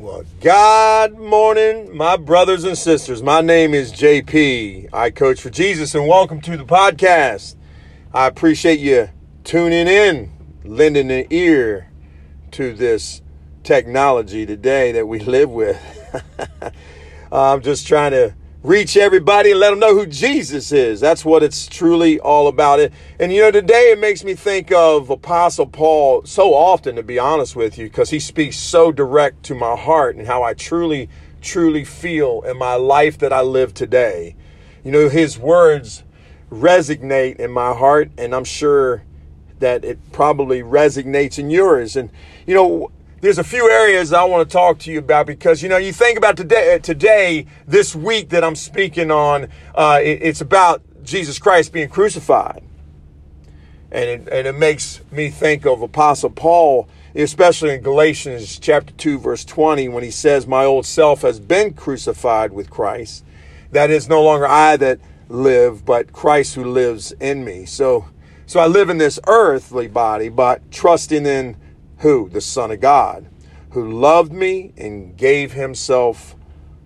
Well, God morning, my brothers and sisters. My name is JP. I coach for Jesus, and welcome to the podcast. I appreciate you tuning in, lending an ear to this technology today that we live with. I'm just trying to reach everybody and let them know who Jesus is. That's what it's truly all about. It and you know today it makes me think of Apostle Paul so often to be honest with you because he speaks so direct to my heart and how I truly truly feel in my life that I live today. You know his words resonate in my heart and I'm sure that it probably resonates in yours and you know there's a few areas I want to talk to you about because you know you think about today uh, today this week that I'm speaking on uh, it, it's about Jesus Christ being crucified. And it, and it makes me think of Apostle Paul especially in Galatians chapter 2 verse 20 when he says my old self has been crucified with Christ. That is no longer I that live but Christ who lives in me. So so I live in this earthly body but trusting in who? The Son of God, who loved me and gave himself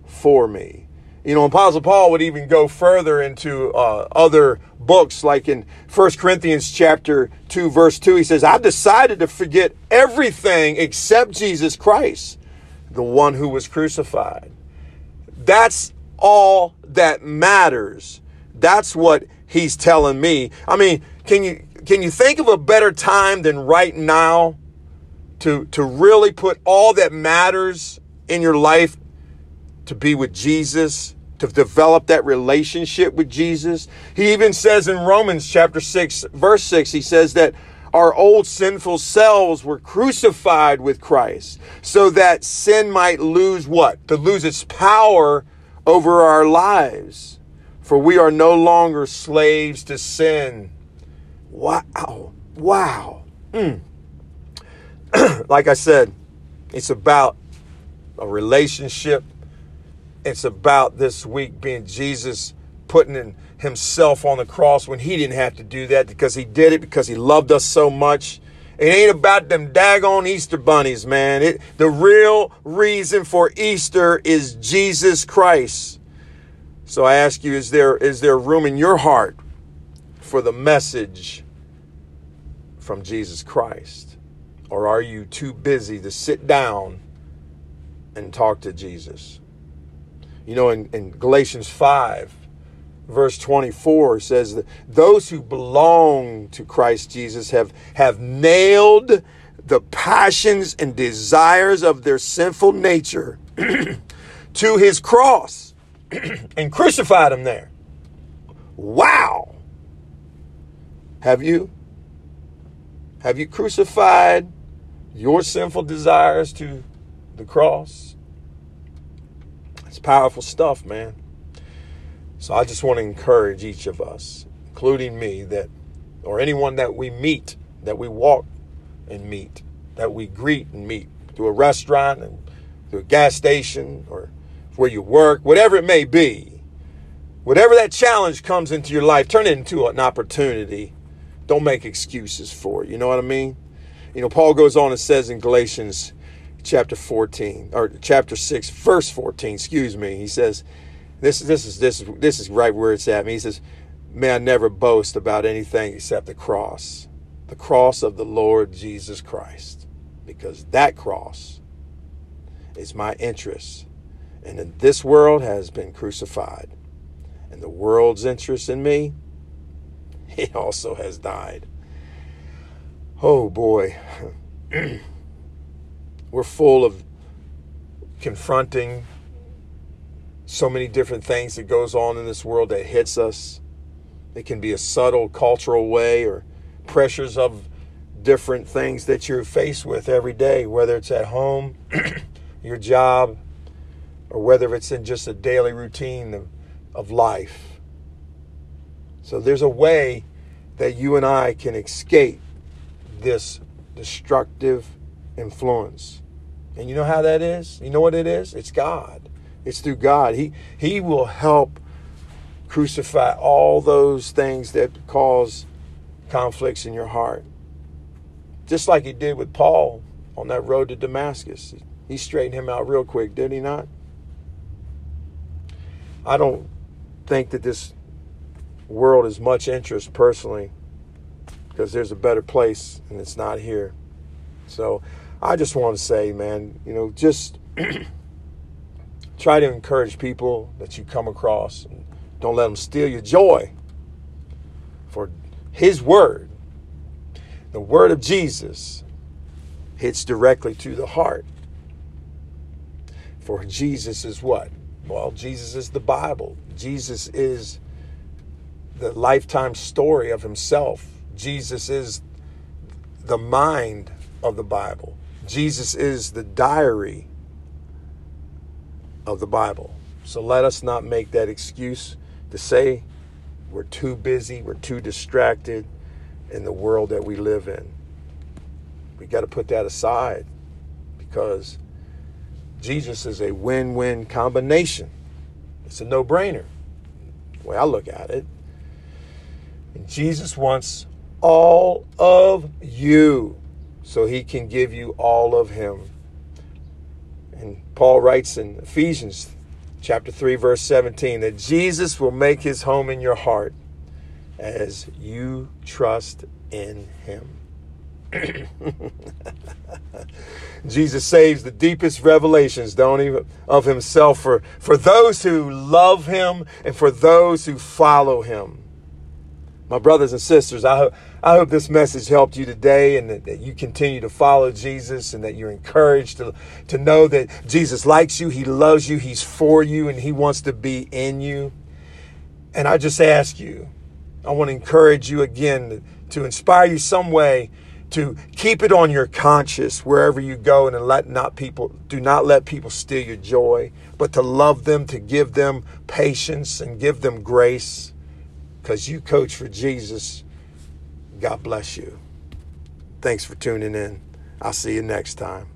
for me. You know, Apostle Paul would even go further into uh, other books, like in 1 Corinthians chapter 2, verse 2, he says, I've decided to forget everything except Jesus Christ, the one who was crucified. That's all that matters. That's what he's telling me. I mean, can you can you think of a better time than right now to, to really put all that matters in your life to be with Jesus, to develop that relationship with Jesus. He even says in Romans chapter 6, verse 6, he says that our old sinful selves were crucified with Christ so that sin might lose what? To lose its power over our lives. For we are no longer slaves to sin. Wow. Wow. Mm. like I said, it's about a relationship. It's about this week being Jesus putting in himself on the cross when he didn't have to do that because he did it because he loved us so much. It ain't about them daggone Easter bunnies, man. It, the real reason for Easter is Jesus Christ. So I ask you, is there is there room in your heart for the message from Jesus Christ? Or are you too busy to sit down and talk to Jesus? You know, in, in Galatians 5, verse 24 says that those who belong to Christ Jesus have, have nailed the passions and desires of their sinful nature to his cross and crucified him there. Wow. Have you? Have you crucified your sinful desires to the cross. It's powerful stuff, man. So I just want to encourage each of us, including me, that or anyone that we meet, that we walk and meet, that we greet and meet through a restaurant and through a gas station or where you work, whatever it may be. Whatever that challenge comes into your life, turn it into an opportunity. Don't make excuses for it. You know what I mean? You know, Paul goes on and says in Galatians chapter 14 or chapter 6 verse 14, excuse me. He says this this is this is this is right where it's at. He says, "May I never boast about anything except the cross, the cross of the Lord Jesus Christ, because that cross is my interest, and in this world has been crucified, and the world's interest in me, it also has died." Oh boy. We're full of confronting so many different things that goes on in this world that hits us. It can be a subtle cultural way or pressures of different things that you're faced with every day, whether it's at home, your job, or whether it's in just a daily routine of, of life. So there's a way that you and I can escape this destructive influence. And you know how that is? You know what it is? It's God. It's through God. He he will help crucify all those things that cause conflicts in your heart. Just like he did with Paul on that road to Damascus. He straightened him out real quick, did he not? I don't think that this world is much interest personally because there's a better place and it's not here. So I just want to say, man, you know, just try to encourage people that you come across. Don't let them steal your joy. For His Word, the Word of Jesus, hits directly to the heart. For Jesus is what? Well, Jesus is the Bible. Jesus is the lifetime story of Himself. Jesus is the mind of the Bible. Jesus is the diary of the Bible. So let us not make that excuse to say we're too busy, we're too distracted in the world that we live in. We got to put that aside because Jesus is a win win combination. It's a no brainer, the way I look at it. And Jesus wants all of you so he can give you all of him. And Paul writes in Ephesians chapter 3 verse 17 that Jesus will make his home in your heart as you trust in him. Jesus saves the deepest revelations, don't he, of himself for, for those who love him and for those who follow him. My brothers and sisters, I hope, I hope this message helped you today and that, that, you continue to follow Jesus and that you're encouraged to, to know that Jesus likes you, He loves you, He's for you, and He wants to be in you. And I just ask you, I want to encourage you again to inspire you some way to keep it on your conscience wherever you go and let not people do not let people steal your joy but to love them to give them patience and give them grace because you coach for jesus God bless you. Thanks for tuning in. I'll see you next time.